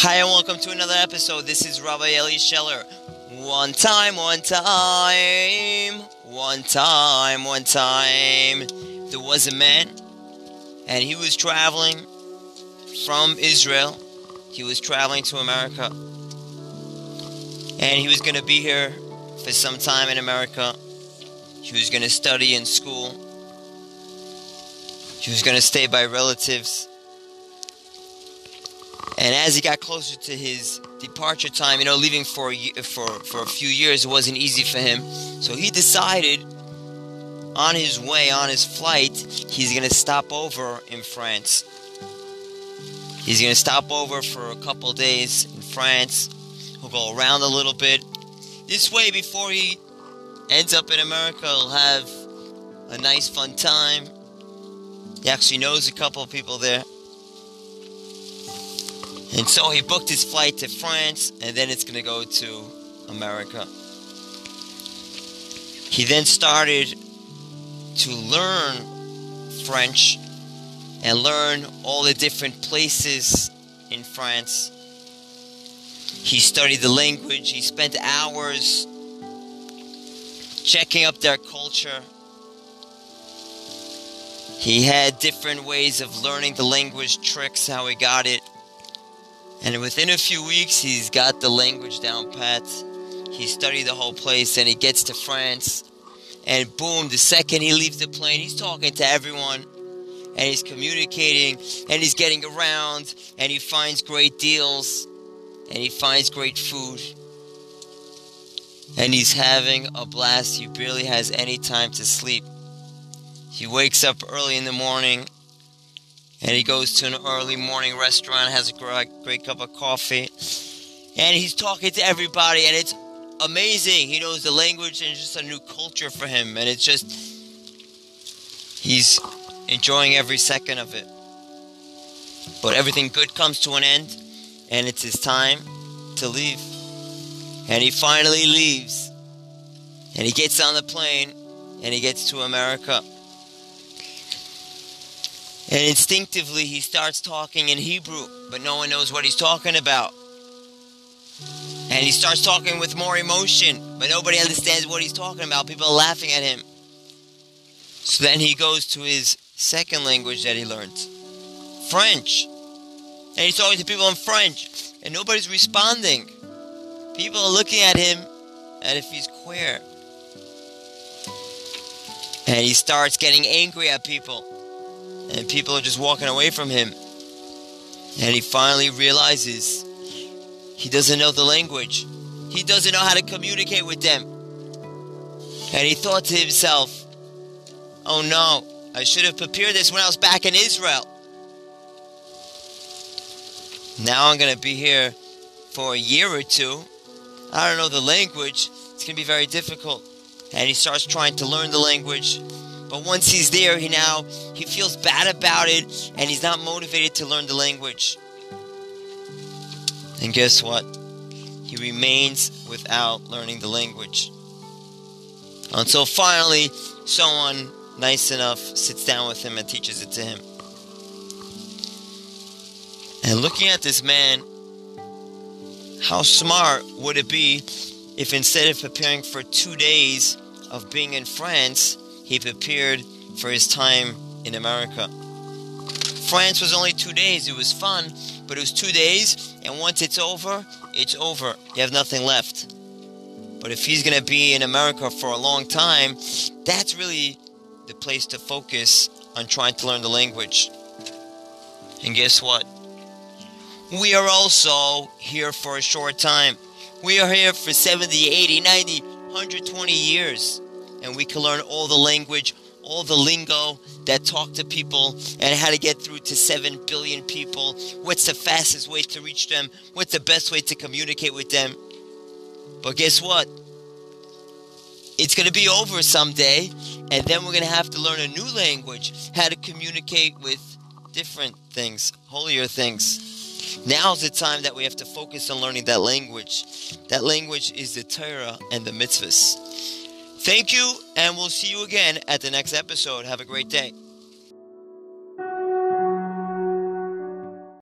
Hi, and welcome to another episode. This is Rabbi Eli Scheller. One time, one time, one time, one time. There was a man, and he was traveling from Israel. He was traveling to America. And he was going to be here for some time in America. He was going to study in school. He was going to stay by relatives. And as he got closer to his departure time, you know, leaving for a, for for a few years it wasn't easy for him. So he decided on his way, on his flight, he's going to stop over in France. He's going to stop over for a couple days in France. He'll go around a little bit. This way, before he ends up in America, he'll have a nice, fun time. He actually knows a couple of people there. And so he booked his flight to France, and then it's going to go to America. He then started to learn French and learn all the different places in France. He studied the language, he spent hours checking up their culture. He had different ways of learning the language, tricks, how he got it. And within a few weeks, he's got the language down pat. He studied the whole place and he gets to France. And boom, the second he leaves the plane, he's talking to everyone and he's communicating and he's getting around and he finds great deals and he finds great food. And he's having a blast. He barely has any time to sleep. He wakes up early in the morning and he goes to an early morning restaurant, has a great, great cup of coffee, and he's talking to everybody, and it's amazing. He knows the language and it's just a new culture for him, and it's just he's enjoying every second of it. But everything good comes to an end, and it's his time to leave. And he finally leaves, and he gets on the plane, and he gets to America. And instinctively, he starts talking in Hebrew, but no one knows what he's talking about. And he starts talking with more emotion, but nobody understands what he's talking about. People are laughing at him. So then he goes to his second language that he learned French. And he's talking to people in French, and nobody's responding. People are looking at him as if he's queer. And he starts getting angry at people and people are just walking away from him. And he finally realizes he doesn't know the language, he doesn't know how to communicate with them. And he thought to himself, oh no, I should have prepared this when I was back in Israel. Now I'm going to be here for a year or two. I don't know the language. It's going to be very difficult. And he starts trying to learn the language. But once he's there, he now he feels bad about it and he's not motivated to learn the language. And guess what? He remains without learning the language. Until finally someone nice enough sits down with him and teaches it to him. And looking at this man, how smart would it be if instead of preparing for two days of being in France, he prepared for his time in America. France was only two days. It was fun, but it was two days, and once it's over, it's over. You have nothing left. But if he's going to be in America for a long time, that's really the place to focus on trying to learn the language. And guess what? We are also here for a short time. We are here for 70, 80, 90, 120 years and we can learn all the language, all the lingo that talk to people and how to get through to 7 billion people. What's the fastest way to reach them? What's the best way to communicate with them? But guess what? It's going to be over someday, and then we're going to have to learn a new language, how to communicate with different things, holier things. Now's the time that we have to focus on learning that language. That language is the Torah and the mitzvahs. Thank you, and we'll see you again at the next episode. Have a great day.